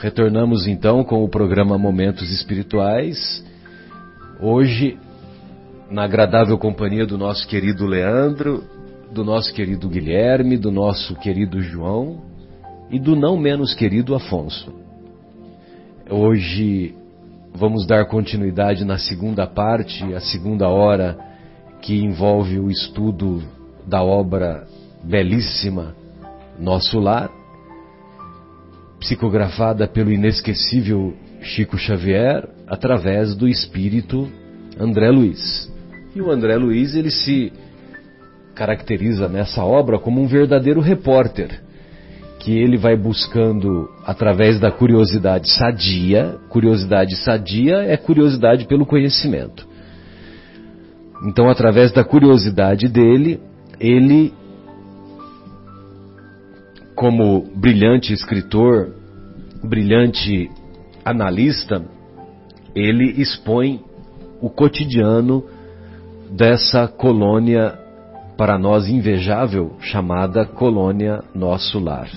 Retornamos então com o programa Momentos Espirituais. Hoje, na agradável companhia do nosso querido Leandro, do nosso querido Guilherme, do nosso querido João e do não menos querido Afonso. Hoje vamos dar continuidade na segunda parte, a segunda hora, que envolve o estudo da obra belíssima Nosso Lar, psicografada pelo inesquecível Chico Xavier através do espírito André Luiz. E o André Luiz ele se caracteriza nessa obra como um verdadeiro repórter, que ele vai buscando através da curiosidade sadia. Curiosidade sadia é curiosidade pelo conhecimento. Então, através da curiosidade dele, ele, como brilhante escritor, brilhante analista, ele expõe o cotidiano dessa colônia para nós invejável chamada colônia Nosso Lar.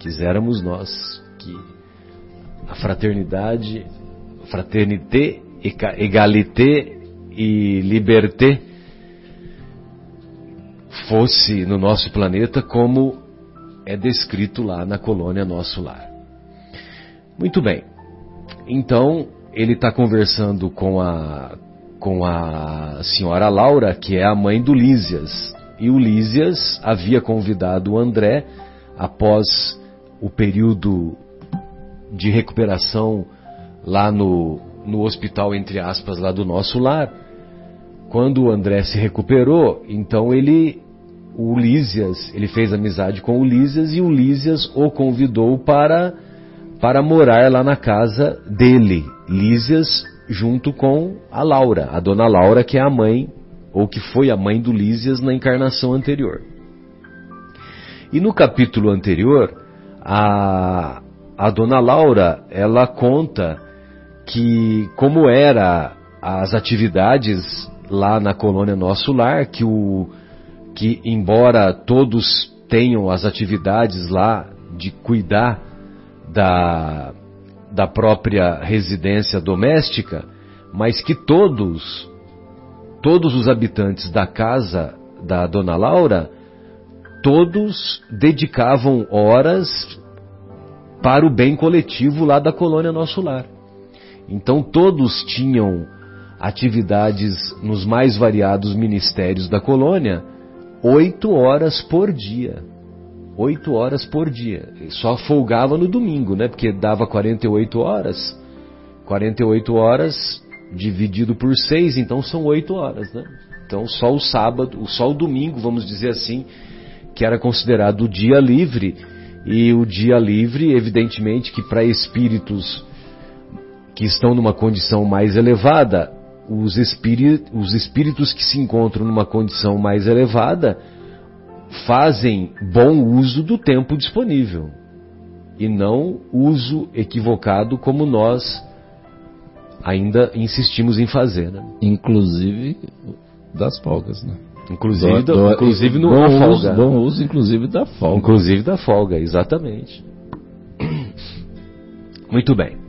Quiséramos nós que a fraternidade, fraternité, égalité e liberté fosse no nosso planeta como é descrito lá na colônia Nosso Lar. Muito bem. Então, ele está conversando com a, com a senhora Laura, que é a mãe do Lísias. E o Lísias havia convidado o André, após o período de recuperação lá no, no hospital, entre aspas, lá do nosso lar. Quando o André se recuperou, então ele, o Lísias, ele fez amizade com o Lísias e o Lísias o convidou para, para morar lá na casa dele. Lísias junto com a Laura, a dona Laura, que é a mãe, ou que foi a mãe do Lísias na encarnação anterior. E no capítulo anterior, a, a dona Laura, ela conta que como era as atividades lá na colônia Nosso Lar, que o que embora todos tenham as atividades lá de cuidar da da própria residência doméstica, mas que todos, todos os habitantes da casa da dona Laura, todos dedicavam horas para o bem coletivo lá da colônia Nosso Lar. Então todos tinham atividades nos mais variados ministérios da colônia, oito horas por dia oito horas por dia. Só folgava no domingo, né? Porque dava 48 horas. 48 horas dividido por seis, então são oito horas, né? Então só o sábado, só o domingo, vamos dizer assim, que era considerado o dia livre. E o dia livre, evidentemente, que para espíritos que estão numa condição mais elevada, os, espíritos, os espíritos que se encontram numa condição mais elevada, fazem bom uso do tempo disponível e não uso equivocado como nós ainda insistimos em fazer. Né? Inclusive das folgas, né? Inclusive, do, do, inclusive no bom folga. Uso, bom uso, inclusive da folga. Inclusive da folga, exatamente. Muito bem.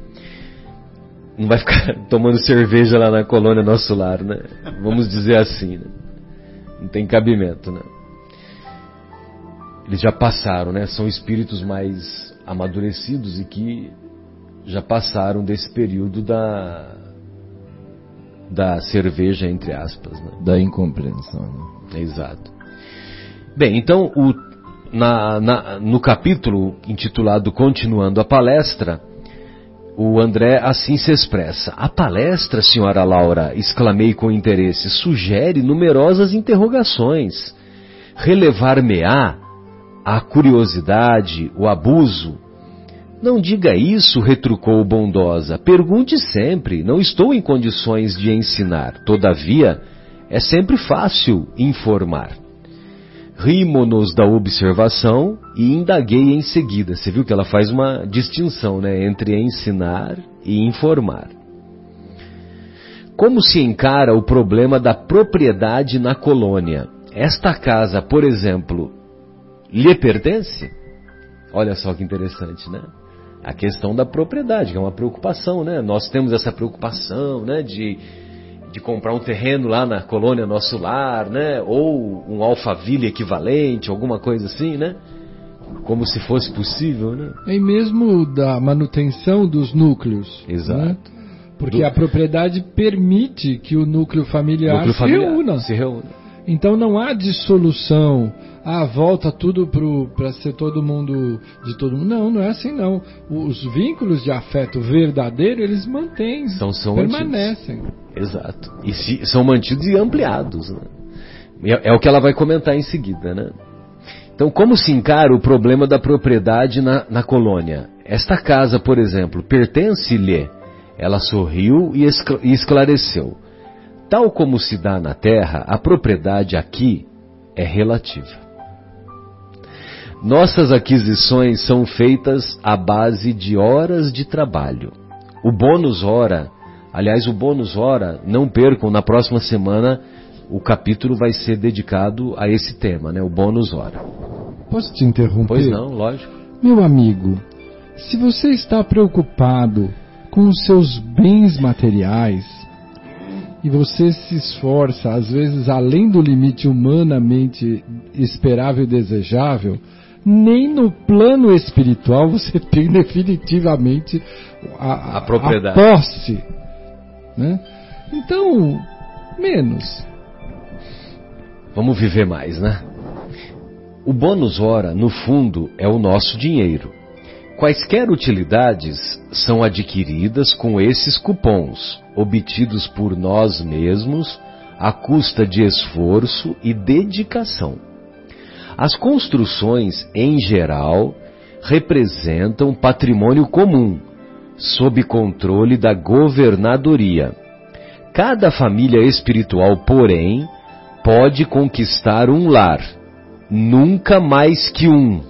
Não vai ficar tomando cerveja lá na colônia Nosso Lar, né? Vamos dizer assim, né? Não tem cabimento, né? eles já passaram, né? São espíritos mais amadurecidos e que já passaram desse período da da cerveja entre aspas, né? da incompreensão. Né? Exato. Bem, então o, na, na, no capítulo intitulado Continuando a palestra, o André assim se expressa: A palestra, senhora Laura, exclamei com interesse, sugere numerosas interrogações. Relevar-me-á a curiosidade, o abuso. Não diga isso, retrucou bondosa. Pergunte sempre, não estou em condições de ensinar. Todavia, é sempre fácil informar. Rimo-nos da observação e indaguei em seguida. Você viu que ela faz uma distinção né, entre ensinar e informar. Como se encara o problema da propriedade na colônia? Esta casa, por exemplo, lhe pertence? Olha só que interessante, né? A questão da propriedade, que é uma preocupação, né? Nós temos essa preocupação, né? De, de comprar um terreno lá na colônia Nosso Lar, né? Ou um alfaville equivalente, alguma coisa assim, né? Como se fosse possível, né? E mesmo da manutenção dos núcleos. Exato. né? Porque Do- a propriedade permite que o núcleo familiar, Núcleo se familiar reúna. Se reúna. Então não há dissolução. Ah, volta tudo para ser todo mundo de todo mundo. Não, não é assim não. Os vínculos de afeto verdadeiro, eles mantêm, São, são permanecem. Exato. E se- são mantidos e ampliados. Né? É, é o que ela vai comentar em seguida. Né? Então, como se encara o problema da propriedade na, na colônia? Esta casa, por exemplo, pertence-lhe. Ela sorriu e e esclareceu. Tal como se dá na terra, a propriedade aqui é relativa. Nossas aquisições são feitas à base de horas de trabalho. O bônus hora, aliás, o bônus hora, não percam, na próxima semana o capítulo vai ser dedicado a esse tema, né? O bônus hora. Posso te interromper? Pois não, lógico. Meu amigo, se você está preocupado com os seus bens materiais e você se esforça, às vezes além do limite humanamente esperável e desejável, nem no plano espiritual você tem definitivamente a, A propriedade. a posse. Né? Então, menos. Vamos viver mais, né? O bônus hora, no fundo, é o nosso dinheiro. Quaisquer utilidades são adquiridas com esses cupons, obtidos por nós mesmos à custa de esforço e dedicação. As construções, em geral, representam patrimônio comum, sob controle da governadoria. Cada família espiritual, porém, pode conquistar um lar, nunca mais que um.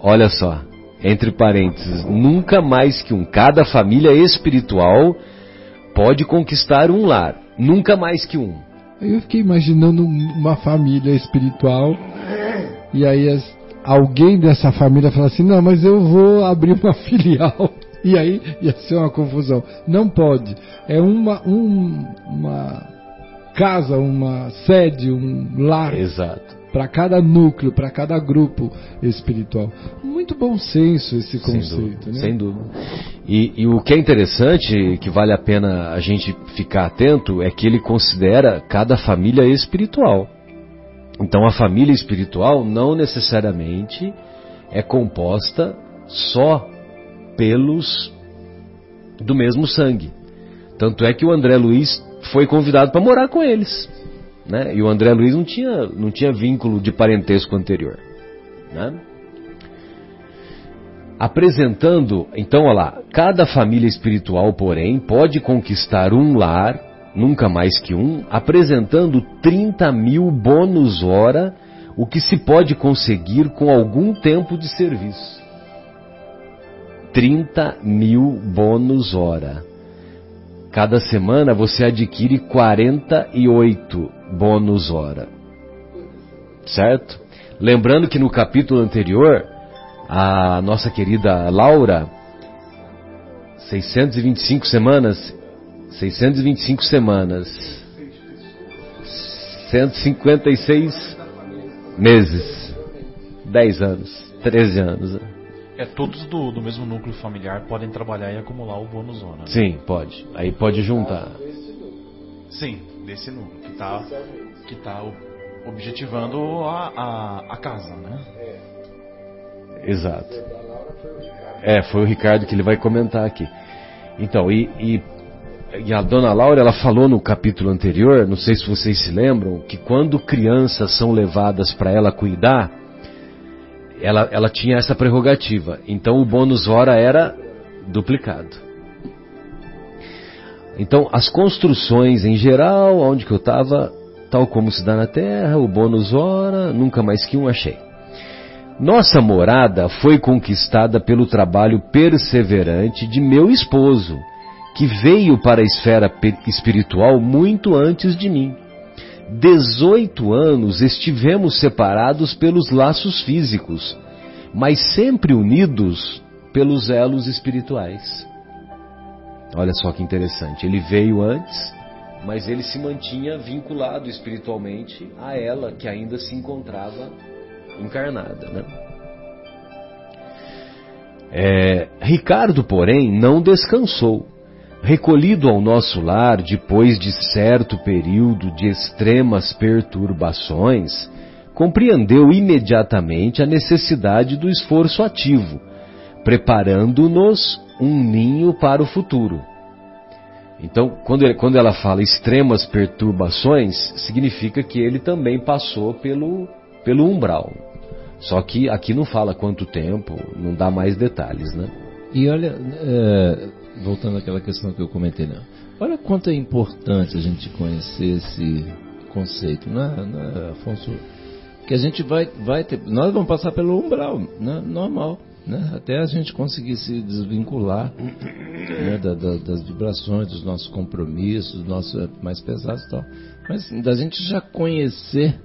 Olha só, entre parênteses, nunca mais que um. Cada família espiritual pode conquistar um lar, nunca mais que um. Eu fiquei imaginando uma família espiritual e aí as- alguém dessa família fala assim, não, mas eu vou abrir uma filial. E aí ia ser uma confusão. Não pode. É uma, um- uma casa, uma sede, um lar Exato. para cada núcleo, para cada grupo espiritual. Muito bom senso esse Sem conceito, dúvida. né? Sem dúvida. E, e o que é interessante, que vale a pena a gente ficar atento, é que ele considera cada família espiritual. Então a família espiritual não necessariamente é composta só pelos do mesmo sangue. Tanto é que o André Luiz foi convidado para morar com eles. Né? E o André Luiz não tinha, não tinha vínculo de parentesco anterior. Né? Apresentando, então, olha lá, cada família espiritual, porém, pode conquistar um lar, nunca mais que um, apresentando 30 mil bônus hora, o que se pode conseguir com algum tempo de serviço. 30 mil bônus hora. Cada semana você adquire 48 bônus hora. Certo? Lembrando que no capítulo anterior, a nossa querida Laura, 625 semanas, 625 semanas, 156 meses, 10 anos, 13 anos. É, todos do, do mesmo núcleo familiar podem trabalhar e acumular o bônus zona. Sim, pode. Aí pode juntar. Sim, desse núcleo que está que tá objetivando a, a, a casa, né? Exato. É, foi o Ricardo que ele vai comentar aqui. Então, e, e, e a dona Laura, ela falou no capítulo anterior, não sei se vocês se lembram, que quando crianças são levadas para ela cuidar, ela, ela tinha essa prerrogativa. Então o bônus hora era duplicado. Então, as construções em geral, onde que eu estava, tal como se dá na Terra, o bônus hora, nunca mais que um achei. Nossa morada foi conquistada pelo trabalho perseverante de meu esposo, que veio para a esfera espiritual muito antes de mim. 18 anos estivemos separados pelos laços físicos, mas sempre unidos pelos elos espirituais. Olha só que interessante. Ele veio antes, mas ele se mantinha vinculado espiritualmente a ela que ainda se encontrava encarnada. Né? É, Ricardo, porém, não descansou. Recolhido ao nosso lar depois de certo período de extremas perturbações, compreendeu imediatamente a necessidade do esforço ativo, preparando-nos um ninho para o futuro. Então, quando, ele, quando ela fala extremas perturbações, significa que ele também passou pelo, pelo umbral. Só que aqui não fala quanto tempo, não dá mais detalhes, né? E olha, é, voltando àquela questão que eu comentei, não. olha quanto é importante a gente conhecer esse conceito, né, né Afonso? Que a gente vai, vai ter, nós vamos passar pelo umbral, né, normal, né, até a gente conseguir se desvincular né, da, da, das vibrações, dos nossos compromissos, dos nossos mais pesados e tal. Mas da gente já conhecer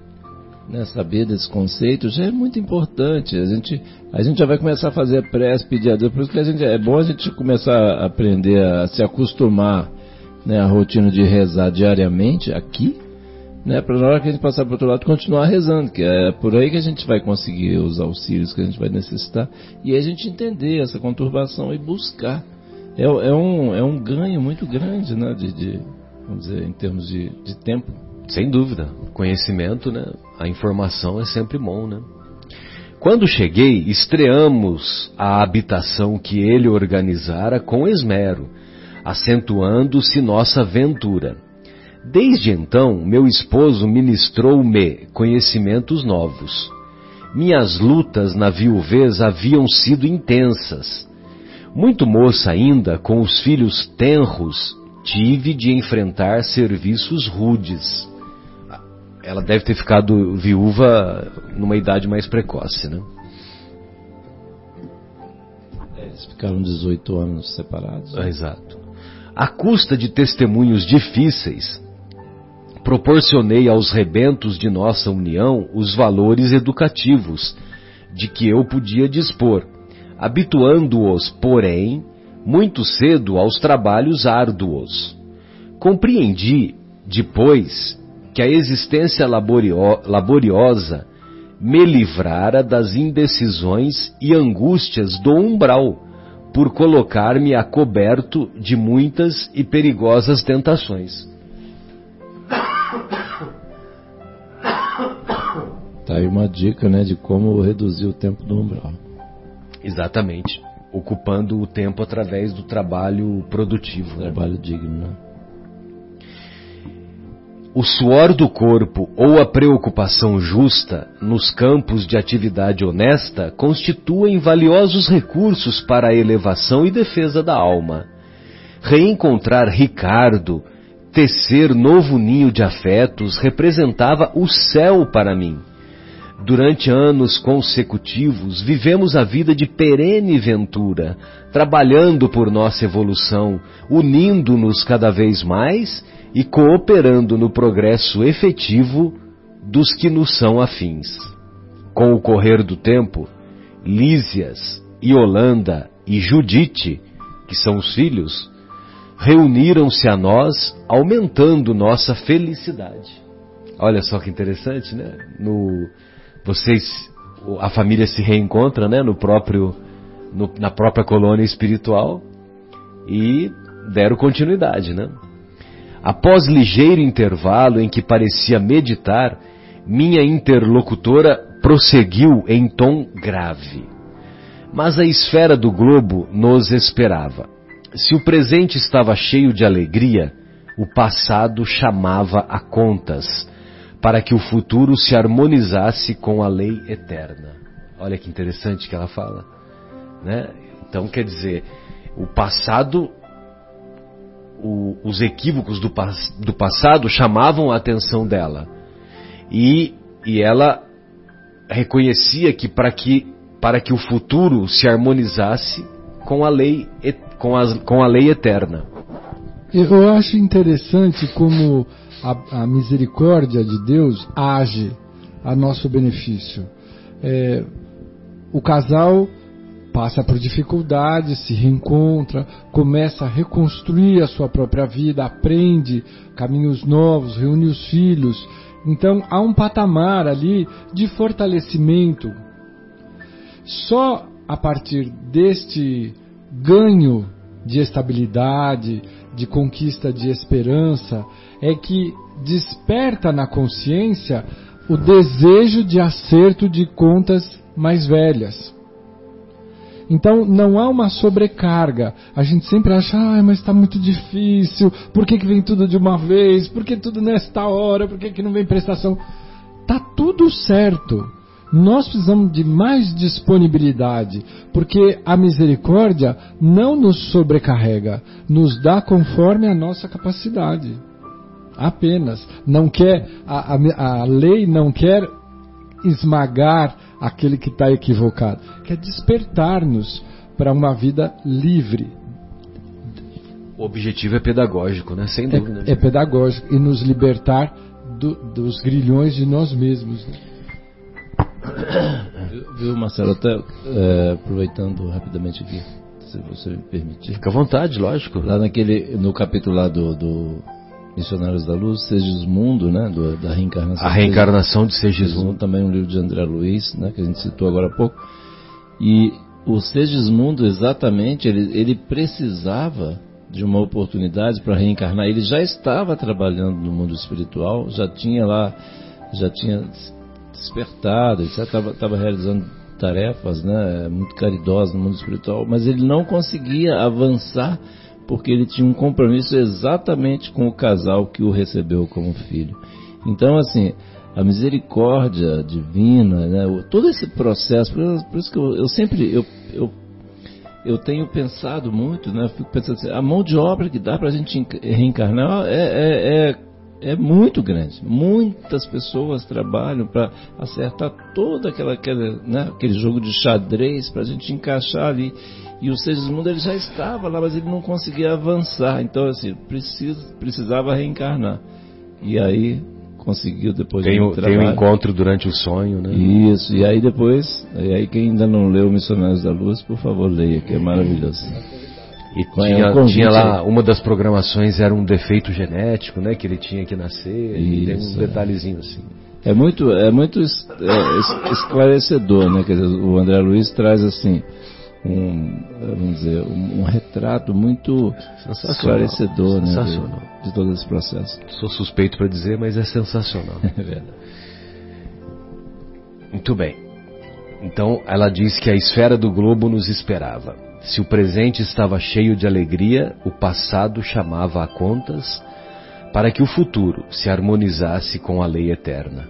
né, saber desse conceito já é muito importante. A gente, a gente já vai começar a fazer prece, pedir a Deus. Por isso que a gente, é bom a gente começar a aprender a se acostumar né, a rotina de rezar diariamente aqui, né, para na hora que a gente passar para o outro lado continuar rezando, que é por aí que a gente vai conseguir os auxílios que a gente vai necessitar e a gente entender essa conturbação e buscar. É, é um, é um ganho muito grande, né, de, de vamos dizer, em termos de, de tempo. Sem dúvida. Conhecimento, né? A informação é sempre bom, né? Quando cheguei, estreamos a habitação que ele organizara com esmero, acentuando-se nossa aventura. Desde então, meu esposo ministrou-me conhecimentos novos. Minhas lutas na viuvez haviam sido intensas. Muito moça ainda, com os filhos tenros, tive de enfrentar serviços rudes ela deve ter ficado viúva numa idade mais precoce, né? Eles ficaram 18 anos separados. Né? exato. À custa de testemunhos difíceis, proporcionei aos rebentos de nossa união os valores educativos de que eu podia dispor, habituando-os, porém, muito cedo aos trabalhos árduos. Compreendi, depois, que a existência laborio, laboriosa me livrara das indecisões e angústias do umbral, por colocar-me a coberto de muitas e perigosas tentações. Tá aí uma dica, né, de como reduzir o tempo do umbral. Exatamente, ocupando o tempo através do trabalho produtivo, né? trabalho né? digno, né? O suor do corpo ou a preocupação justa nos campos de atividade honesta constituem valiosos recursos para a elevação e defesa da alma. Reencontrar Ricardo, tecer novo ninho de afetos, representava o céu para mim. Durante anos consecutivos, vivemos a vida de perene ventura, trabalhando por nossa evolução, unindo-nos cada vez mais e cooperando no progresso efetivo dos que nos são afins. Com o correr do tempo, Lísias, Yolanda e Judite, que são os filhos, reuniram-se a nós, aumentando nossa felicidade. Olha só que interessante, né? No, vocês, a família se reencontra, né? No próprio, no, na própria colônia espiritual e deram continuidade, né? Após ligeiro intervalo em que parecia meditar, minha interlocutora prosseguiu em tom grave. Mas a esfera do globo nos esperava. Se o presente estava cheio de alegria, o passado chamava a contas, para que o futuro se harmonizasse com a lei eterna. Olha que interessante que ela fala. Né? Então, quer dizer, o passado o, os equívocos do, do, passado chamavam a atenção dela. E, e ela reconhecia que para que para que o futuro se harmonizasse com a lei com, as, com a lei eterna. Eu acho interessante como a, a misericórdia de Deus age a nosso benefício. É, o casal passa por dificuldades, se reencontra, começa a reconstruir a sua própria vida, aprende caminhos novos, reúne os filhos. Então há um patamar ali de fortalecimento. Só a partir deste ganho de estabilidade, de conquista de esperança, é que desperta na consciência o desejo de acerto de contas mais velhas. Então não há uma sobrecarga. A gente sempre acha, ah, mas está muito difícil. Por que, que vem tudo de uma vez? Por que tudo nesta hora? Por que, que não vem prestação? Tá tudo certo. Nós precisamos de mais disponibilidade, porque a misericórdia não nos sobrecarrega, nos dá conforme a nossa capacidade. Apenas. Não quer, a, a, a lei não quer esmagar aquele que está equivocado, quer despertar-nos para uma vida livre. O objetivo é pedagógico, né? Sem é, dúvida. É, é pedagógico e nos libertar do, dos grilhões de nós mesmos. Né? Viu, Marcelo, até é, aproveitando rapidamente aqui, se você me permitir. Fica à vontade, lógico. Lá naquele, no capítulo lá do, do Missionários da Luz, Segismundo, né, do, da reencarnação. A reencarnação de Segismundo. Também um livro de André Luiz, né, que a gente citou agora há pouco. E o Segismundo, exatamente, ele, ele precisava de uma oportunidade para reencarnar. Ele já estava trabalhando no mundo espiritual, já tinha lá, já tinha despertado, estava realizando tarefas, né, muito caridosas no mundo espiritual, mas ele não conseguia avançar porque ele tinha um compromisso exatamente com o casal que o recebeu como filho. Então, assim, a misericórdia divina, né, todo esse processo, por isso que eu, eu sempre eu, eu, eu, tenho pensado muito, né, fico pensando assim, a mão de obra que dá para a gente reencarnar é, é, é, é, muito grande. Muitas pessoas trabalham para acertar todo aquela, aquela, né, aquele jogo de xadrez para a gente encaixar ali. E o Segismundo ele já estava lá, mas ele não conseguia avançar. Então, assim, precis, precisava reencarnar. E aí conseguiu depois tem, o, tem um encontro durante o sonho, né? Isso, e aí depois, e aí quem ainda não leu Missionários da Luz, por favor, leia, que é maravilhoso. E tinha, um tinha lá, uma das programações era um defeito genético, né? Que ele tinha que nascer, Isso, tem um é. detalhezinho assim. É muito, é muito é, esclarecedor, né? Quer dizer, o André Luiz traz assim, um, vamos dizer, um, um retrato muito esclarecedor né, de, de, todo esse processo. Sou suspeito para dizer, mas é sensacional. é verdade. Muito bem. Então ela diz que a esfera do globo nos esperava. Se o presente estava cheio de alegria, o passado chamava a contas para que o futuro se harmonizasse com a lei eterna.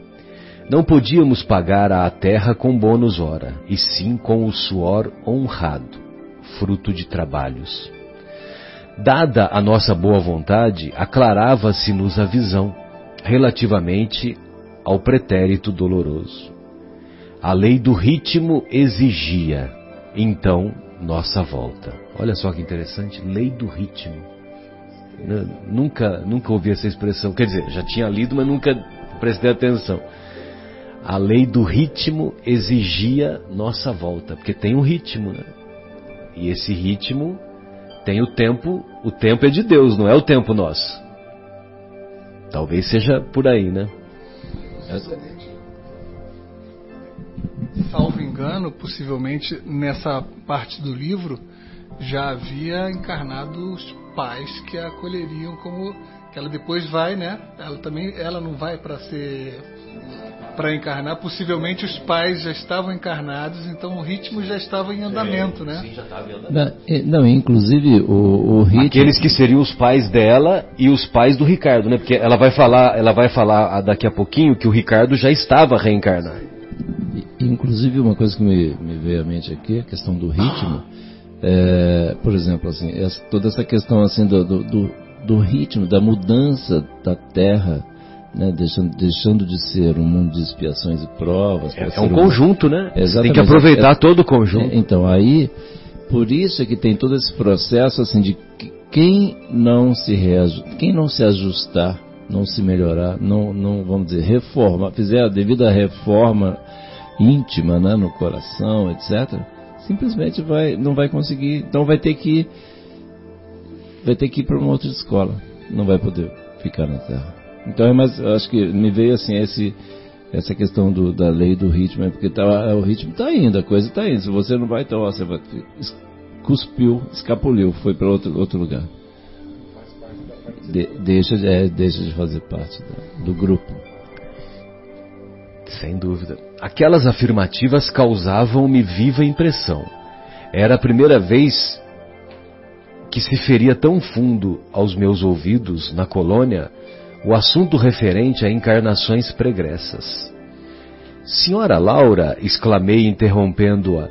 Não podíamos pagar à terra com bônus hora, e sim com o suor honrado, fruto de trabalhos. Dada a nossa boa vontade, aclarava-se-nos a visão relativamente ao pretérito doloroso. A lei do ritmo exigia, então, nossa volta. Olha só que interessante, lei do ritmo. Nunca, nunca ouvi essa expressão. Quer dizer, já tinha lido, mas nunca prestei atenção a lei do ritmo exigia nossa volta, porque tem um ritmo, né? E esse ritmo tem o tempo, o tempo é de Deus, não é o tempo nosso. Talvez seja por aí, né? Salvo engano, possivelmente nessa parte do livro já havia encarnado os pais que a acolheriam como que ela depois vai, né? Ela também, ela não vai para ser para encarnar, possivelmente os pais já estavam encarnados, então o ritmo já estava em andamento, né? Sim, já estava em andamento. Não, não inclusive o, o, ritmo... Aqueles que seriam os pais dela e os pais do Ricardo, né? Porque ela vai falar, ela vai falar daqui a pouquinho que o Ricardo já estava reencarnado. Inclusive uma coisa que me, me veio à mente aqui, a questão do ritmo, é, por exemplo, assim, essa, toda essa questão assim do, do, do, do ritmo, da mudança da Terra né, deixando, deixando de ser um mundo de expiações e provas. É, é um conjunto, né? Exatamente. Tem que aproveitar é, todo o conjunto. É, então, aí, por isso é que tem todo esse processo assim de quem não se quem não se ajustar, não se melhorar, não, não vamos dizer, reforma, fizer a devida reforma íntima, né, no coração, etc., simplesmente vai, não vai conseguir, então vai ter que vai ter que ir para uma outra escola, não vai poder ficar na Terra. Então é mais, acho que me veio assim esse essa questão do, da lei do ritmo, é porque tá, o ritmo está indo, a coisa está indo. Se você não vai, então ó, você vai, cuspiu, escapuliu, foi para outro, outro lugar. De, deixa, é, deixa de fazer parte da, do grupo. Sem dúvida. Aquelas afirmativas causavam-me viva impressão. Era a primeira vez que se feria tão fundo aos meus ouvidos, na colônia, o assunto referente a encarnações pregressas. Senhora Laura, exclamei interrompendo-a,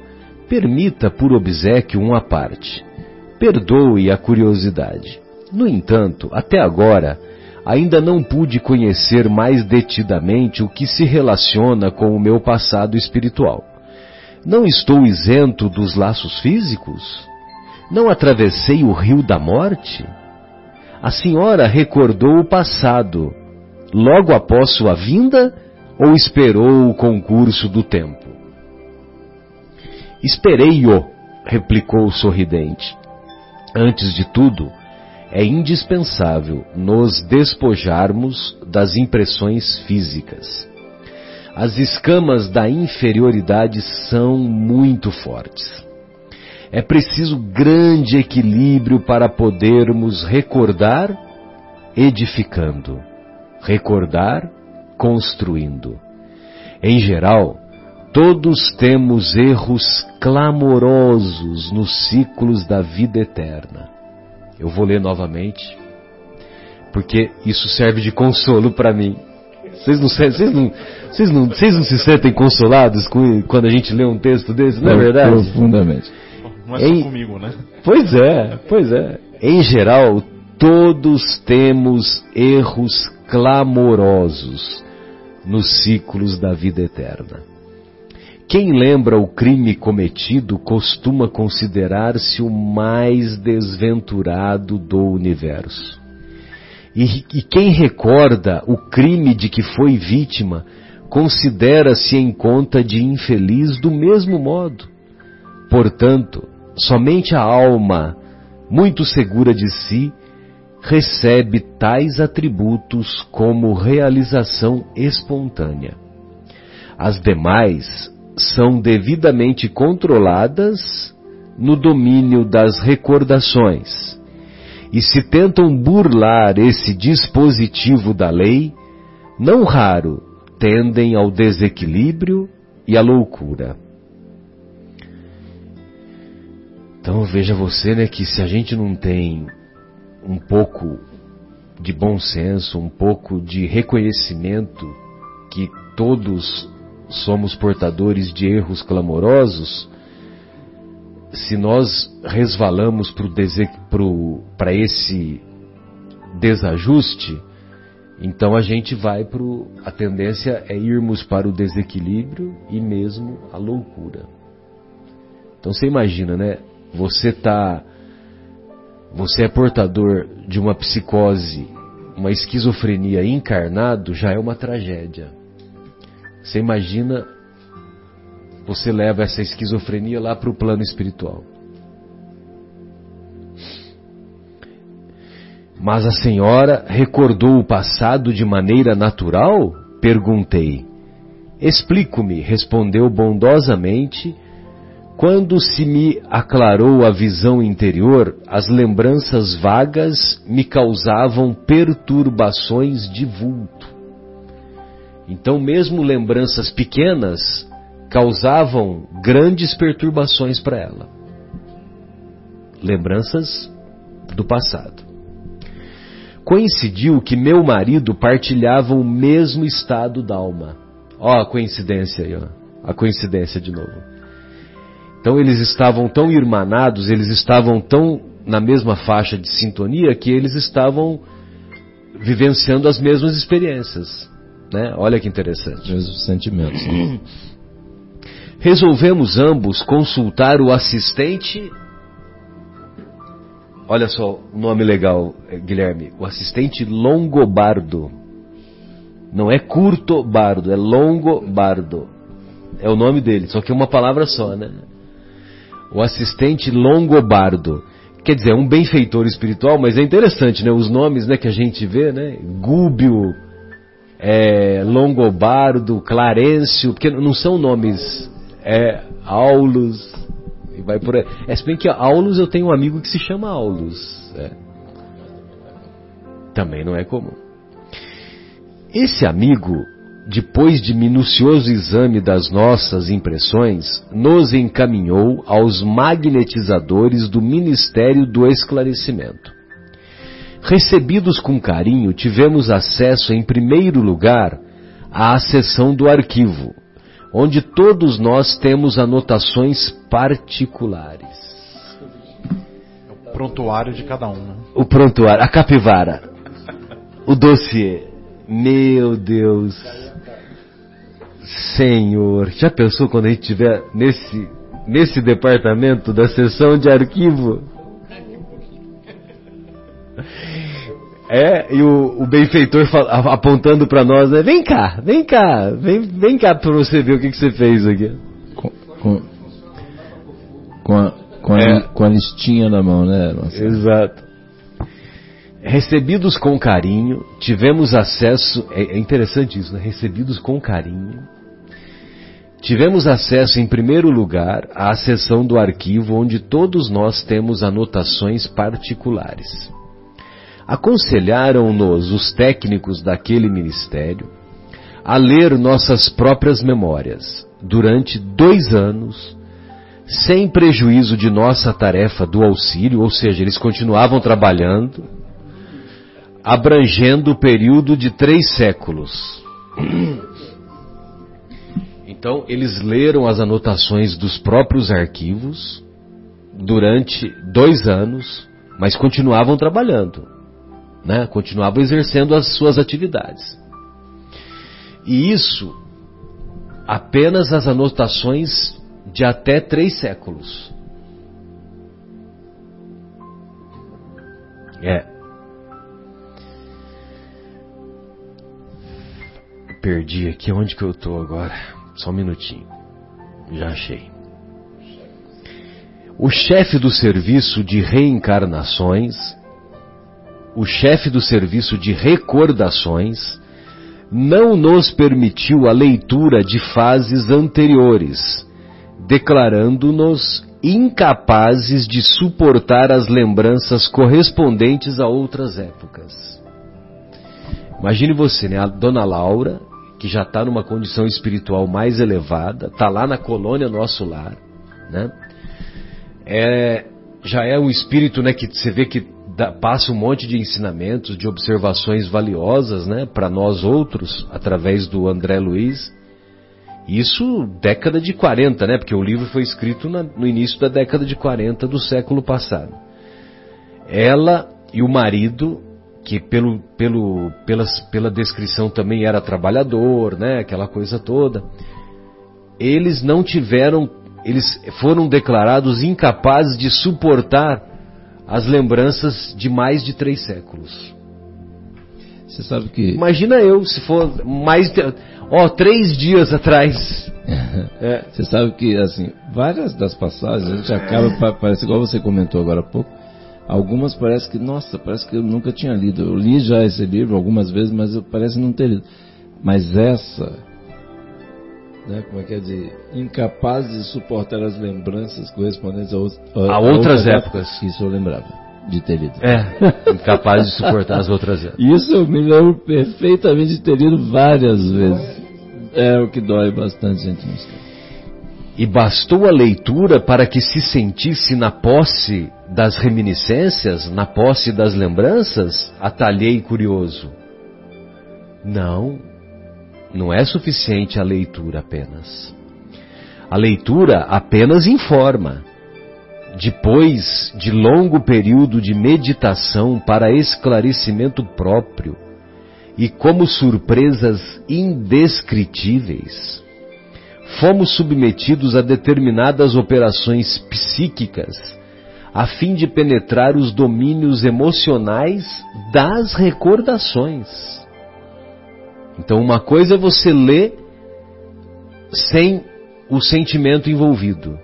permita por obsequio uma parte. Perdoe a curiosidade. No entanto, até agora, ainda não pude conhecer mais detidamente o que se relaciona com o meu passado espiritual. Não estou isento dos laços físicos? Não atravessei o rio da morte? A senhora recordou o passado logo após sua vinda ou esperou o concurso do tempo? Esperei-o, replicou sorridente. Antes de tudo, é indispensável nos despojarmos das impressões físicas. As escamas da inferioridade são muito fortes. É preciso grande equilíbrio para podermos recordar edificando, recordar construindo. Em geral, todos temos erros clamorosos nos ciclos da vida eterna. Eu vou ler novamente, porque isso serve de consolo para mim. Vocês não, vocês, não, vocês, não, vocês não se sentem consolados com, quando a gente lê um texto desse, não é verdade? Profundamente. Não é só Em- comigo, né? Pois é, pois é. Em geral, todos temos erros clamorosos nos ciclos da vida eterna. Quem lembra o crime cometido costuma considerar-se o mais desventurado do universo. E, e quem recorda o crime de que foi vítima considera-se em conta de infeliz do mesmo modo. Portanto, somente a alma, muito segura de si, recebe tais atributos como realização espontânea. As demais são devidamente controladas no domínio das recordações. E se tentam burlar esse dispositivo da lei, não raro tendem ao desequilíbrio e à loucura. Então veja você, né, que se a gente não tem um pouco de bom senso, um pouco de reconhecimento que todos somos portadores de erros clamorosos, se nós resvalamos para esse desajuste, então a gente vai para a tendência é irmos para o desequilíbrio e mesmo a loucura. Então você imagina, né? Você tá você é portador de uma psicose, uma esquizofrenia encarnado, já é uma tragédia. Você imagina você leva essa esquizofrenia lá para o plano espiritual. Mas a senhora recordou o passado de maneira natural? Perguntei. Explico-me, respondeu bondosamente. Quando se me aclarou a visão interior, as lembranças vagas me causavam perturbações de vulto. Então, mesmo lembranças pequenas causavam grandes perturbações para ela. Lembranças do passado. Coincidiu que meu marido partilhava o mesmo estado d'alma. Ó a coincidência aí, ó. A coincidência de novo. Então eles estavam tão irmanados, eles estavam tão na mesma faixa de sintonia que eles estavam vivenciando as mesmas experiências. Né? Olha que interessante. Mesmos sentimentos. né? Resolvemos ambos consultar o assistente. Olha só o nome legal, eh, Guilherme. O assistente Longobardo. Não é curto bardo, é longobardo. É o nome dele, só que é uma palavra só, né? O assistente longobardo. Quer dizer, é um benfeitor espiritual, mas é interessante, né? Os nomes né, que a gente vê, né? Gúbio, é, Longobardo, Clarencio, porque não são nomes, é Aulus, e vai por aí. É, se bem que Aulus eu tenho um amigo que se chama Aulus. É. Também não é comum. Esse amigo depois de minucioso exame das nossas impressões, nos encaminhou aos magnetizadores do Ministério do Esclarecimento. Recebidos com carinho, tivemos acesso, em primeiro lugar, à seção do arquivo, onde todos nós temos anotações particulares. É o prontuário de cada um, né? O prontuário, a capivara, o dossiê. Meu Deus. Senhor, já pensou quando a gente estiver nesse, nesse departamento da seção de arquivo? É, e o, o benfeitor apontando para nós, né? Vem cá, vem cá, vem, vem cá para você ver o que, que você fez aqui. Com, com, com a, com, a, é. com a listinha na mão, né? Nossa. Exato. Recebidos com carinho, tivemos acesso, é, é interessante isso, né? Recebidos com carinho, Tivemos acesso, em primeiro lugar, à seção do arquivo onde todos nós temos anotações particulares. Aconselharam-nos os técnicos daquele ministério a ler nossas próprias memórias durante dois anos, sem prejuízo de nossa tarefa do auxílio, ou seja, eles continuavam trabalhando, abrangendo o período de três séculos. Então, eles leram as anotações dos próprios arquivos durante dois anos, mas continuavam trabalhando, né? continuavam exercendo as suas atividades. E isso apenas as anotações de até três séculos. É. Perdi aqui onde que eu estou agora. Só um minutinho. Já achei. O chefe do serviço de reencarnações, o chefe do serviço de recordações, não nos permitiu a leitura de fases anteriores, declarando-nos incapazes de suportar as lembranças correspondentes a outras épocas. Imagine você, né? A dona Laura que já está numa condição espiritual mais elevada, está lá na colônia nosso lar, né? É, já é um espírito, né, que você vê que dá, passa um monte de ensinamentos, de observações valiosas, né, para nós outros, através do André Luiz. Isso década de 40, né, porque o livro foi escrito na, no início da década de 40 do século passado. Ela e o marido que pelo, pelo, pelas, pela descrição também era trabalhador, né, aquela coisa toda. Eles não tiveram, eles foram declarados incapazes de suportar as lembranças de mais de três séculos. Você sabe que. Imagina eu, se for mais de. Ó, três dias atrás. é. Você sabe que, assim, várias das passagens a gente acaba, parece igual você comentou agora há pouco, Algumas parece que, nossa, parece que eu nunca tinha lido. Eu li já esse livro algumas vezes, mas eu parece não ter lido. Mas essa, né, como é que é dizer, incapaz de suportar as lembranças correspondentes a, a, a outras épocas. Isso eu lembrava de ter lido. É, incapaz de suportar as outras épocas. Isso eu me lembro perfeitamente de ter lido várias vezes. É o que dói bastante, gente, nos e bastou a leitura para que se sentisse na posse das reminiscências, na posse das lembranças? Atalhei curioso. Não, não é suficiente a leitura apenas. A leitura apenas informa. Depois de longo período de meditação para esclarecimento próprio e como surpresas indescritíveis, fomos submetidos a determinadas operações psíquicas a fim de penetrar os domínios emocionais das recordações. Então, uma coisa é você ler sem o sentimento envolvido.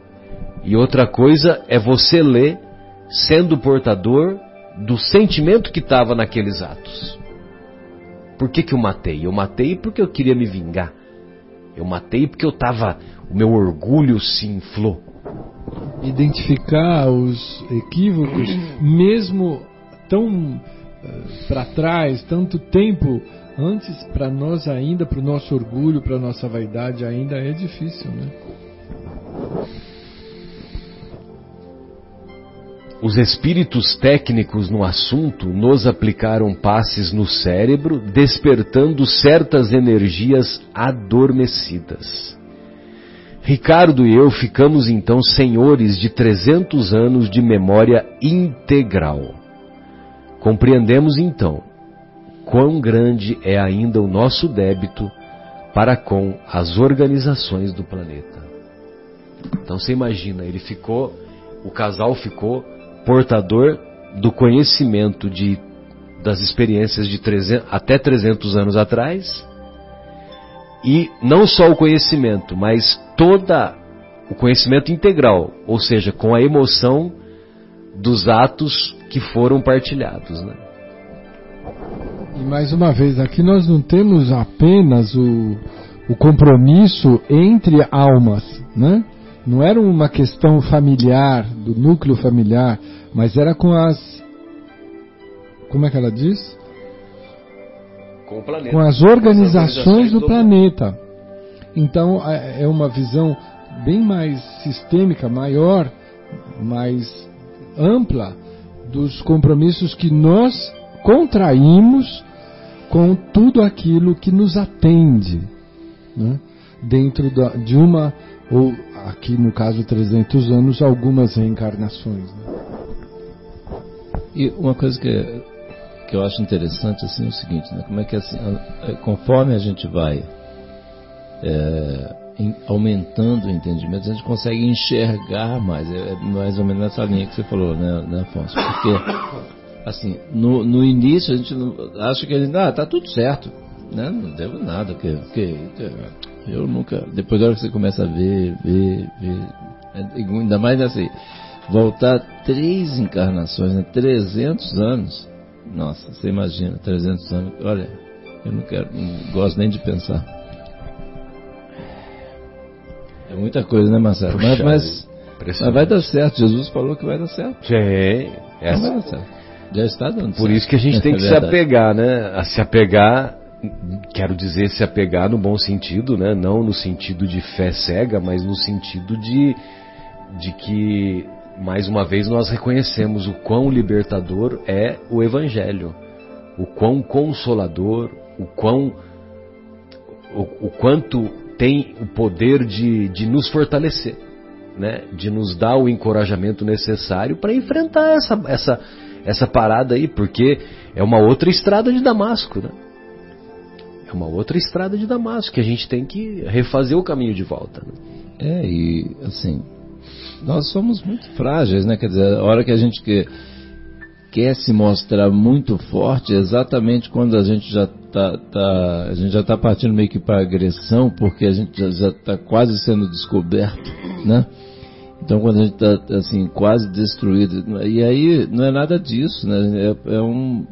E outra coisa é você ler sendo portador do sentimento que estava naqueles atos. Por que, que eu matei? Eu matei porque eu queria me vingar. Eu matei porque eu estava. O meu orgulho se inflou. Identificar os equívocos, mesmo tão uh, para trás, tanto tempo antes, para nós ainda, para o nosso orgulho, para a nossa vaidade, ainda é difícil, né? Os espíritos técnicos no assunto nos aplicaram passes no cérebro, despertando certas energias adormecidas. Ricardo e eu ficamos então senhores de 300 anos de memória integral. Compreendemos então quão grande é ainda o nosso débito para com as organizações do planeta. Então você imagina, ele ficou, o casal ficou portador do conhecimento de, das experiências de 300, até 300 anos atrás, e não só o conhecimento, mas toda o conhecimento integral, ou seja, com a emoção dos atos que foram partilhados. Né? E mais uma vez, aqui nós não temos apenas o, o compromisso entre almas, né? não era uma questão familiar, do núcleo familiar, mas era com as. Como é que ela diz? Com o planeta. Com as organizações, do, planeta. Então é, é uma visão bem mais sistêmica, maior, mais ampla dos compromissos que nós contraímos com tudo aquilo que nos atende né? dentro da, de uma ou aqui no caso 300 anos, algumas reencarnações. Né? E uma coisa que, que eu acho interessante assim é o seguinte, né? como é que assim, é, conforme a gente vai é, em, aumentando o entendimento, a gente consegue enxergar mais, é, é, mais ou menos nessa linha que você falou, né, né Afonso? Porque assim, no, no início a gente acha que gente, ah, tá tudo certo, né? Não devo nada, que, que, que eu nunca. Depois da hora que você começa a ver, ver, ver. Ainda mais assim, voltar três encarnações, né? 300 anos. Nossa, você imagina, 300 anos. Olha, eu não quero, não gosto nem de pensar. É muita coisa, né, Marcelo? Puxa, mas, mas, mas, vai dar certo. Jesus falou que vai dar certo. É, é. Vai dar certo. Já está dando Por certo. isso que a gente tem é que é se apegar, né? A se apegar quero dizer se apegar no bom sentido, né? não no sentido de fé cega, mas no sentido de, de que, mais uma vez, nós reconhecemos o quão libertador é o Evangelho, o quão consolador, o quão o, o quanto tem o poder de, de nos fortalecer, né? de nos dar o encorajamento necessário para enfrentar essa, essa, essa parada aí, porque é uma outra estrada de Damasco. Né? É uma outra estrada de Damasco que a gente tem que refazer o caminho de volta. Né? É, e assim, nós somos muito frágeis, né? Quer dizer, a hora que a gente quer, quer se mostrar muito forte, é exatamente quando a gente já está tá, a gente já está partindo meio que para agressão, porque a gente já está quase sendo descoberto, né? Então quando a gente está assim quase destruído, e aí não é nada disso, né? É, é um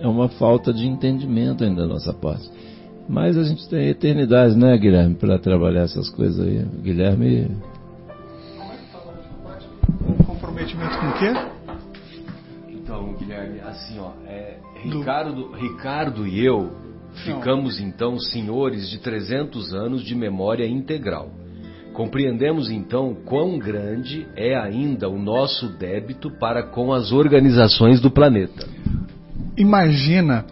é uma falta de entendimento ainda da nossa parte. Mas a gente tem eternidade, né, Guilherme, para trabalhar essas coisas aí. Guilherme. Comprometimento com o quê? Então, Guilherme, assim, ó, é, Ricardo, Ricardo e eu ficamos Não. então senhores de 300 anos de memória integral. Compreendemos então quão grande é ainda o nosso débito para com as organizações do planeta imagina.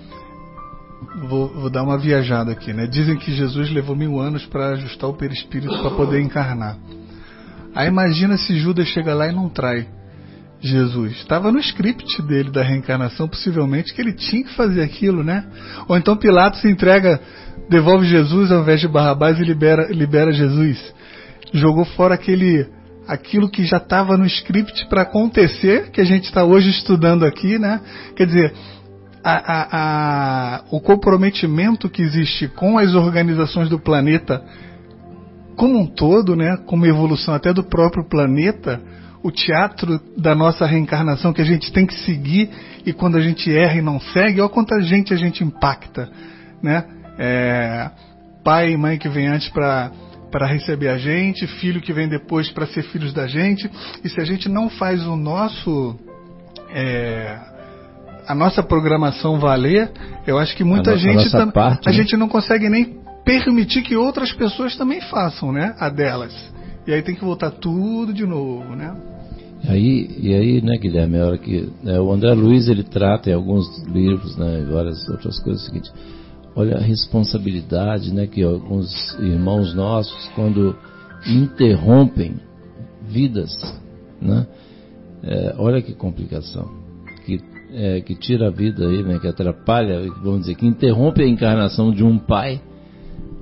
Vou, vou, dar uma viajada aqui, né? Dizem que Jesus levou mil anos para ajustar o perispírito para poder encarnar. Aí imagina se Judas chega lá e não trai Jesus. Estava no script dele da reencarnação, possivelmente, que ele tinha que fazer aquilo, né? Ou então Pilatos entrega, devolve Jesus ao invés de Barrabás e libera, libera Jesus. Jogou fora aquele aquilo que já estava no script para acontecer, que a gente está hoje estudando aqui, né? Quer dizer, a, a, a, o comprometimento que existe com as organizações do planeta como um todo, né, como evolução até do próprio planeta, o teatro da nossa reencarnação que a gente tem que seguir e quando a gente erra e não segue, olha quanta gente a gente impacta, né? É, pai e mãe que vem antes para para receber a gente, filho que vem depois para ser filhos da gente, e se a gente não faz o nosso é, a nossa programação valer, eu acho que muita A no- a gente nossa tam- parte, a né? gente não consegue nem permitir que outras pessoas também façam, né, a delas. E aí tem que voltar tudo de novo, né? Aí, e aí, né, Guilherme, é a hora que né, o André Luiz ele trata em alguns livros, né, e várias outras coisas, é o seguinte: olha a responsabilidade, né, que alguns irmãos nossos quando interrompem vidas, né, é, olha que complicação, que é, que tira a vida aí, né, que atrapalha, vamos dizer, que interrompe a encarnação de um pai,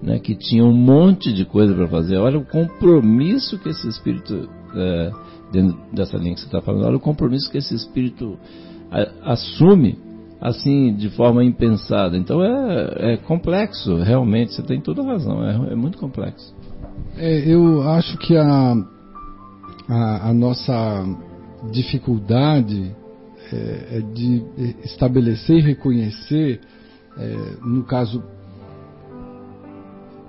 né, que tinha um monte de coisa para fazer. Olha o compromisso que esse espírito, é, dentro dessa linha que você está falando, olha o compromisso que esse espírito assume, assim, de forma impensada. Então é, é complexo, realmente, você tem toda a razão, é, é muito complexo. É, eu acho que a, a, a nossa dificuldade é, é de estabelecer e reconhecer, é, no caso,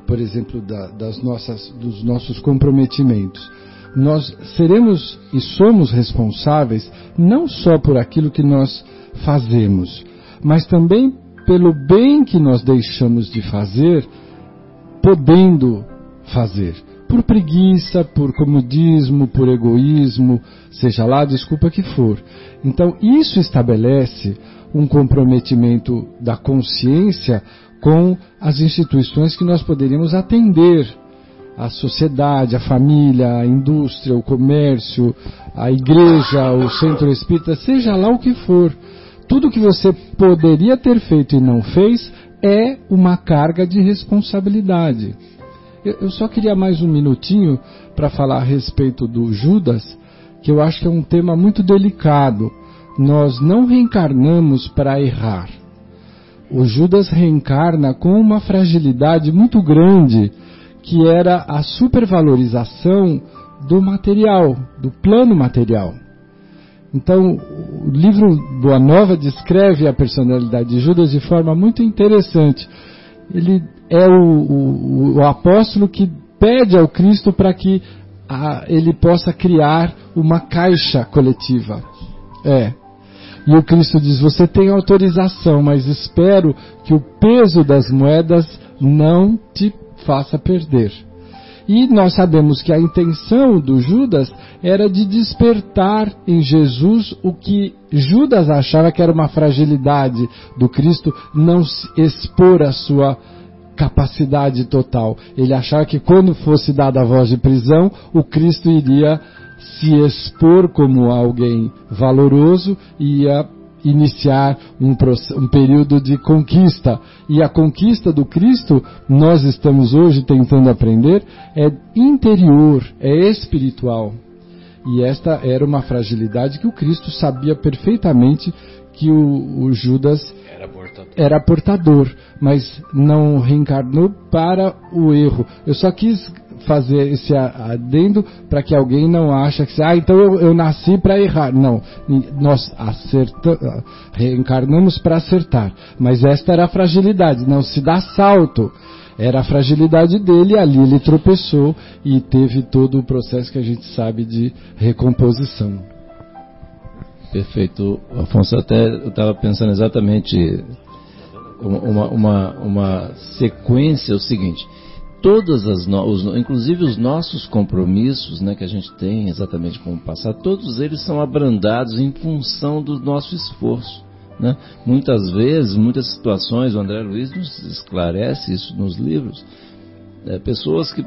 por exemplo, da- das nossas, dos nossos comprometimentos. Nós seremos e somos responsáveis não só por aquilo que nós fazemos, mas também pelo bem que nós deixamos de fazer podendo fazer. Por preguiça, por comodismo, por egoísmo, seja lá a desculpa que for. Então, isso estabelece um comprometimento da consciência com as instituições que nós poderíamos atender. A sociedade, a família, a indústria, o comércio, a igreja, o centro espírita, seja lá o que for. Tudo que você poderia ter feito e não fez é uma carga de responsabilidade. Eu, só queria mais um minutinho para falar a respeito do Judas, que eu acho que é um tema muito delicado. Nós não reencarnamos para errar. O Judas reencarna com uma fragilidade muito grande, que era a supervalorização do material, do plano material. Então, o livro Boa Nova descreve a personalidade de Judas de forma muito interessante. Ele é o, o- o apóstolo que pede ao Cristo para que ah, ele possa criar uma caixa coletiva. É. E o Cristo diz: Você tem autorização, mas espero que o peso das moedas não te faça perder. E nós sabemos que a intenção do Judas era de despertar em Jesus o que Judas achava que era uma fragilidade do Cristo, não expor a sua capacidade total. Ele achava que quando fosse dada a voz de prisão, o Cristo iria se expor como alguém valoroso e ia iniciar um, um período de conquista. E a conquista do Cristo, nós estamos hoje tentando aprender, é interior, é espiritual. E esta era uma fragilidade que o Cristo sabia perfeitamente que o, o Judas portador. era portador, mas não reencarnou para o erro. Eu só quis fazer esse a- adendo para que alguém não ache que ah, então eu, eu nasci para errar. Não, nós acerta, reencarnamos para acertar, mas esta era a fragilidade, não se dá salto. Era a fragilidade dele, ali ele tropeçou e teve todo o processo que a gente sabe de recomposição. Perfeito. Afonso, até eu estava pensando exatamente uma, uma, uma sequência, o seguinte. Todas as, no- os, inclusive os nossos compromissos, né, que a gente tem exatamente com o passado, todos eles são abrandados em função do nosso esforço. Né? Muitas vezes, muitas situações, o André Luiz nos esclarece isso nos livros, é, pessoas que,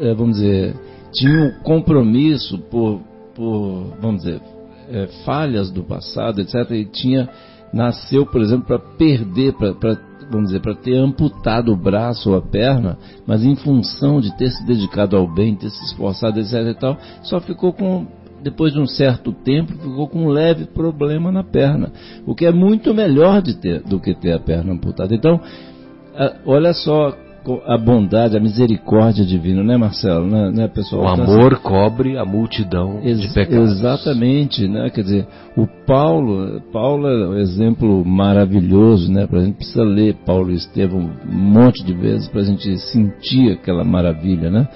é, vamos dizer, tinham compromisso por, por vamos dizer, é, falhas do passado, etc. E tinha nasceu, por exemplo, para perder, para vamos dizer, para ter amputado o braço ou a perna, mas em função de ter se dedicado ao bem, ter se esforçado, etc. E tal, só ficou com depois de um certo tempo, ficou com um leve problema na perna, o que é muito melhor de ter, do que ter a perna amputada. Então, olha só a bondade, a misericórdia divina, né, Marcelo? Né, né pessoal? O amor cobre a multidão Ex de pecados. Exatamente, né? Quer dizer, o Paulo, Paulo é um exemplo maravilhoso, né? Para a gente precisa ler Paulo e Estevão um monte de vezes para a gente sentir aquela maravilha, né?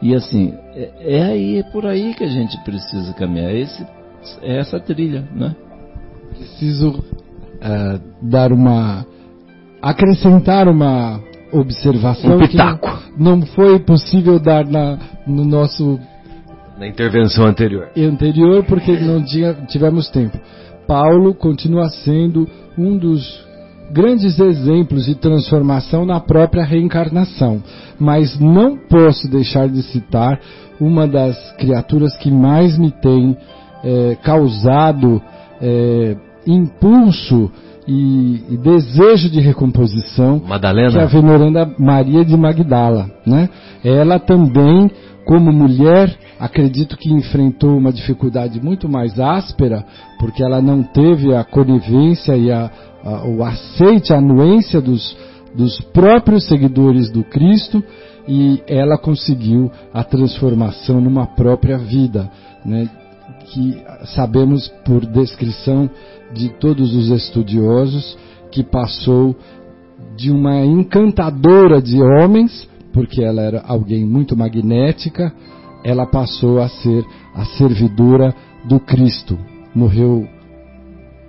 E assim, é, é aí, é por aí que a gente precisa caminhar. Esse, é essa trilha, né? Preciso uh, dar uma acrescentar uma observação um que não foi possível dar na, no nosso na intervenção anterior. Anterior porque não tinha, tivemos tempo. Paulo continua sendo um dos grandes exemplos de transformação na própria reencarnação, mas não posso deixar de citar uma das criaturas que mais me tem é, causado é, impulso e, e, desejo de recomposição, Madalena. que a veneranda Maria de Magdala. Né? Ela também, como mulher, acredito que enfrentou uma dificuldade muito mais áspera, porque ela não teve a conivência e a, a, o aceite, a anuência dos, dos próprios seguidores do Cristo, e ela conseguiu a transformação numa própria vida, né? que sabemos por descrição de todos os estudiosos que passou de uma encantadora de homens, porque ela era alguém muito magnética, ela passou a ser a servidora do Cristo. Morreu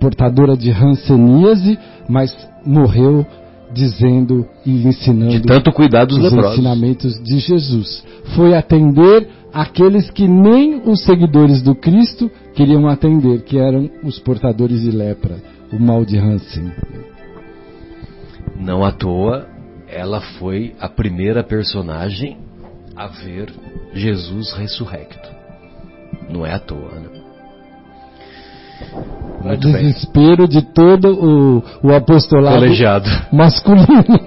portadora de ranceníase, mas morreu dizendo e ensinando de tanto cuidado os leprosos. ensinamentos de Jesus. Foi atender aqueles que nem os seguidores do Cristo queriam atender, que eram os portadores de lepra, o mal de Hansen. Não à toa, ela foi a primeira personagem a ver Jesus ressurrecto. Não é à toa, né? Muito o desespero bem. de todo o, o apostolado Colegiado. masculino.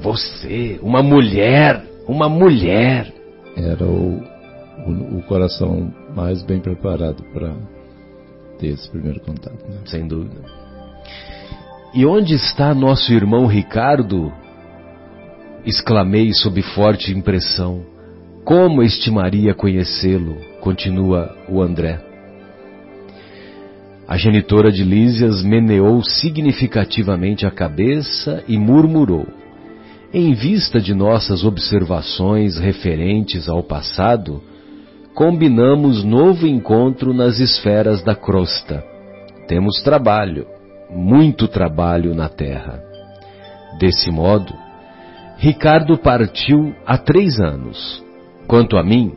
Você, uma mulher, uma mulher. Era o, o, o coração mais bem preparado para ter esse primeiro contato. Né? Sem dúvida. E onde está nosso irmão Ricardo? Exclamei sob forte impressão. Como estimaria conhecê-lo? Continua o André. A genitora de Lísias meneou significativamente a cabeça e murmurou. Em vista de nossas observações referentes ao passado, combinamos novo encontro nas esferas da crosta. Temos trabalho, muito trabalho na Terra. Desse modo, Ricardo partiu há três anos. Quanto a mim,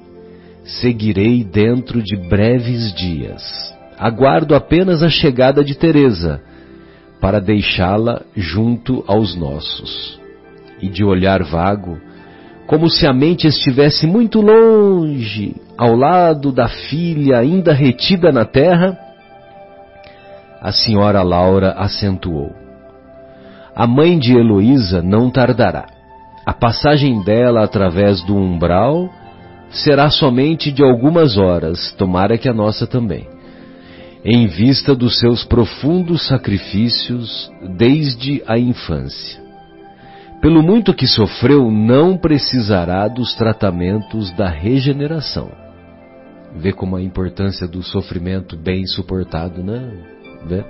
seguirei dentro de breves dias. Aguardo apenas a chegada de Teresa para deixá-la junto aos nossos e de olhar vago, como se a mente estivesse muito longe, ao lado da filha ainda retida na terra, a senhora Laura acentuou. A mãe de Heloísa não tardará. A passagem dela através do umbral será somente de algumas horas, tomara que a nossa também, em vista dos seus profundos sacrifícios desde a infância. Pelo muito que sofreu, não precisará dos tratamentos da regeneração. Vê como a importância do sofrimento bem suportado, né? Vê?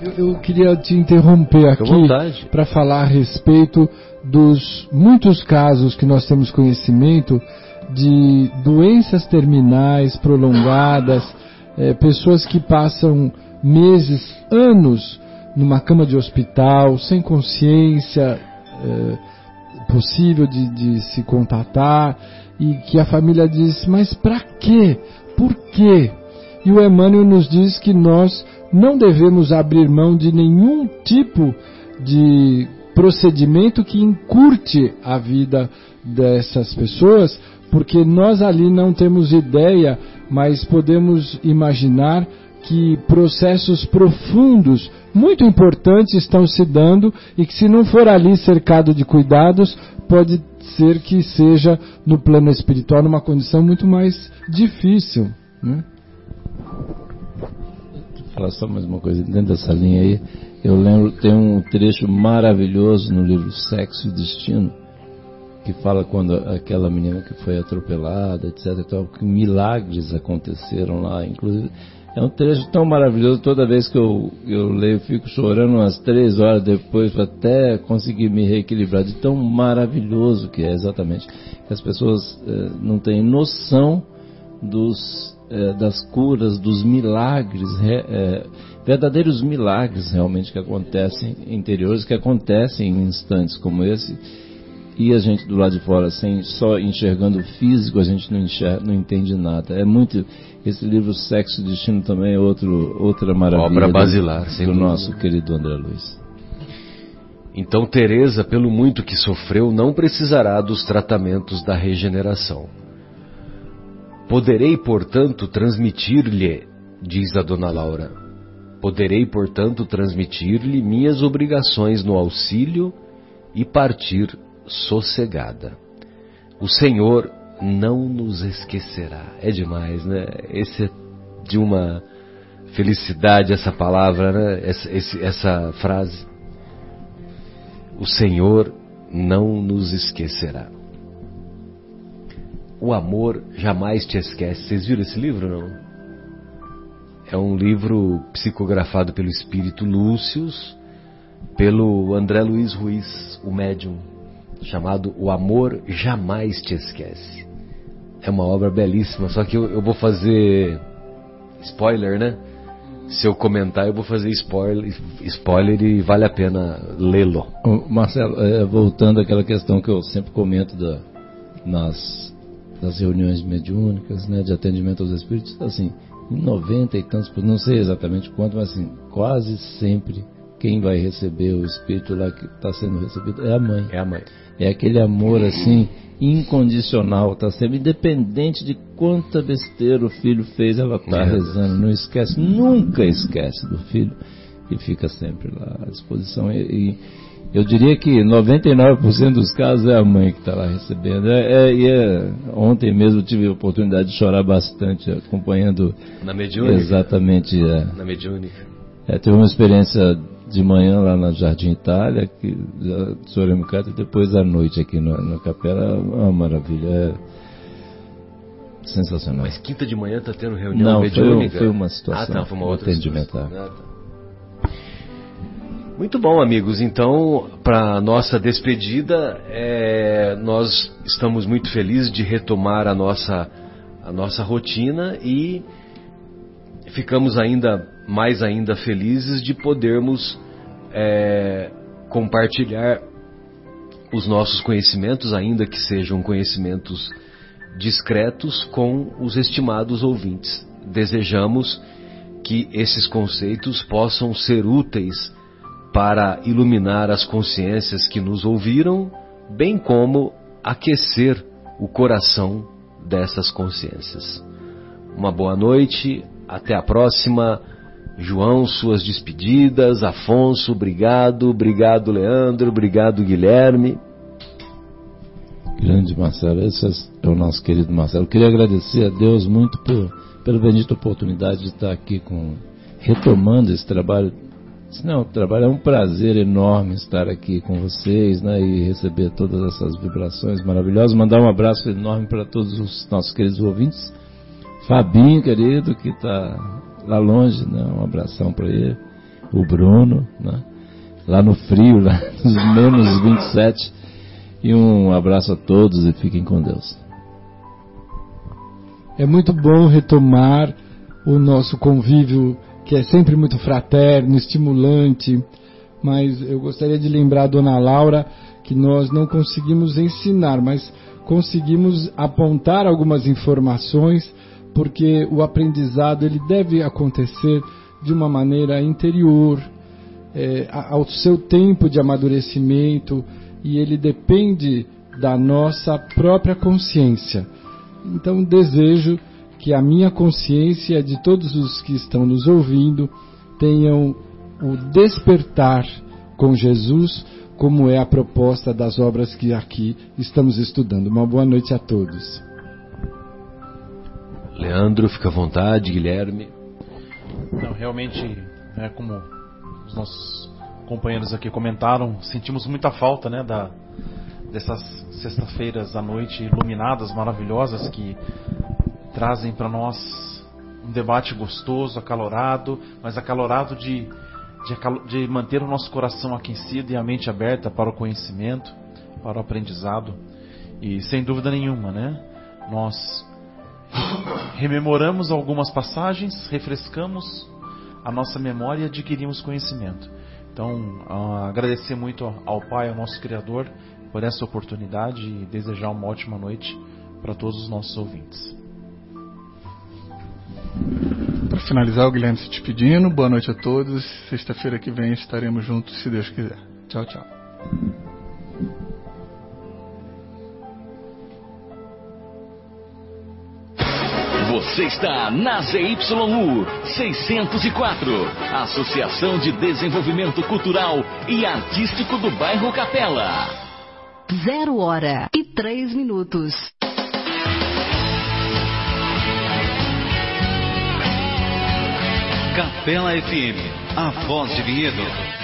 Eu, eu queria te interromper aqui para falar a respeito dos muitos casos que nós temos conhecimento de doenças terminais prolongadas, é, pessoas que passam meses, anos numa cama de hospital, sem consciência, é, possível de, de, se contatar e que a família diz, mas para quê? Por quê? E o Emmanuel nos diz que nós não devemos abrir mão de nenhum tipo de procedimento que encurte a vida dessas pessoas, porque nós ali não temos ideia, mas podemos imaginar que processos profundos, muito importantes, estão se dando e que, se não for ali cercado de cuidados, pode ser que seja no plano espiritual numa condição muito mais difícil. Né? Vou falar só mais uma coisa dentro dessa linha aí. Eu lembro, tem um trecho maravilhoso no livro Sexo e Destino, que fala quando aquela menina que foi atropelada, etc. Então, que milagres aconteceram lá, inclusive. É um trecho tão maravilhoso, toda vez que eu, eu leio, eu fico chorando umas três horas depois até conseguir me reequilibrar, de tão maravilhoso que é exatamente. As pessoas eh, não têm noção dos, eh, das curas, dos milagres, eh, verdadeiros milagres realmente que acontecem interiores, que acontecem em instantes como esse e a gente do lado de fora, sem só enxergando o físico, a gente não, enxerga, não entende nada. É muito. Esse livro Sexo e Destino também é outro, outra maravilha. Obra basilar, do, do nosso querido André Luiz. Então Teresa, pelo muito que sofreu, não precisará dos tratamentos da regeneração. Poderei, portanto, transmitir-lhe, diz a dona Laura, poderei, portanto, transmitir-lhe minhas obrigações no auxílio e partir sossegada. O Senhor não nos esquecerá. É demais, né? Esse é de uma felicidade essa palavra, né? Essa, esse, essa frase. O Senhor não nos esquecerá. O amor jamais te esquece. Vocês viram esse livro, não? É um livro psicografado pelo espírito Lúcius, pelo André Luiz Ruiz, o médium chamado O Amor Jamais Te Esquece. É uma obra belíssima, só que eu, eu vou fazer spoiler, né? Se eu comentar, eu vou fazer spoiler, spoiler e vale a pena lê-lo. Marcelo, é, voltando àquela questão que eu sempre comento da, nas, nas reuniões mediúnicas, né, de atendimento aos espíritos, assim, em 90 e tantos, não sei exatamente quanto, mas assim, quase sempre quem vai receber o espírito lá que está sendo recebido é a mãe. É a mãe. É aquele amor assim incondicional, está sempre independente de quanta besteira o filho fez, ela está rezando, não esquece, nunca esquece do filho e fica sempre lá à disposição. E, e eu diria que 99% dos casos é a mãe que está lá recebendo. É, é, é, ontem mesmo tive a oportunidade de chorar bastante acompanhando. Na mediúnica? Exatamente. É, Na mediúnica. É, teve uma experiência de manhã lá na Jardim Itália, que Soremos Cata, e depois à noite aqui na, na capela, é uma maravilha. É sensacional. Mas quinta de manhã está tendo reunião Não, mediúnica? Foi, foi uma situação. Ah, tá, foi uma outra situação. Ah, tá. Muito bom, amigos. Então, para nossa despedida, é, nós estamos muito felizes de retomar a nossa, a nossa rotina e ficamos ainda mais ainda felizes de podermos é, compartilhar os nossos conhecimentos, ainda que sejam conhecimentos discretos, com os estimados ouvintes. Desejamos que esses conceitos possam ser úteis para iluminar as consciências que nos ouviram, bem como aquecer o coração dessas consciências. Uma boa noite, até a próxima. João, suas despedidas. Afonso, obrigado. Obrigado, Leandro. Obrigado, Guilherme. Grande Marcelo, esse é o nosso querido Marcelo. Queria agradecer a Deus muito por, pela bendita oportunidade de estar aqui com, retomando esse trabalho. Não, o trabalho é um prazer enorme estar aqui com vocês né, e receber todas essas vibrações maravilhosas. Mandar um abraço enorme para todos os nossos queridos ouvintes. Fabinho, querido, que está lá longe, né? Um abração para ele. O Bruno, né? Lá no frio, lá nos menos 27. E um abraço a todos e fiquem com Deus. É muito bom retomar o nosso convívio, que é sempre muito fraterno, estimulante, mas eu gostaria de lembrar a dona Laura que nós não conseguimos ensinar, mas conseguimos apontar algumas informações porque o aprendizado ele deve acontecer de uma maneira interior, é, ao seu tempo de amadurecimento, e ele depende da nossa própria consciência. Então, desejo que a minha consciência e de todos os que estão nos ouvindo tenham o despertar com Jesus, como é a proposta das obras que aqui estamos estudando. Uma boa noite a todos. Leandro, fica à vontade, Guilherme. Não, realmente, é como os nossos companheiros aqui comentaram, sentimos muita falta, né, da, dessas sextas-feiras à noite iluminadas, maravilhosas, que trazem para nós um debate gostoso, acalorado, mas acalorado de, de, de, manter o nosso coração aquecido e a mente aberta para o conhecimento, para o aprendizado. E sem dúvida nenhuma, né? Nós rememoramos algumas passagens, refrescamos a nossa memória e adquirimos conhecimento. Então, uh, agradecer muito ao Pai, ao nosso Criador, por essa oportunidade e desejar uma ótima noite para todos os nossos ouvintes. Para finalizar, o Guilherme se despedindo. Boa noite a todos. Sexta-feira que vem estaremos juntos, se Deus quiser. Tchau, tchau. Você está na ZYU 604, Associação de Desenvolvimento Cultural e Artístico do Bairro Capela. Zero hora e três minutos. Capela FM, a voz de Vinhedo.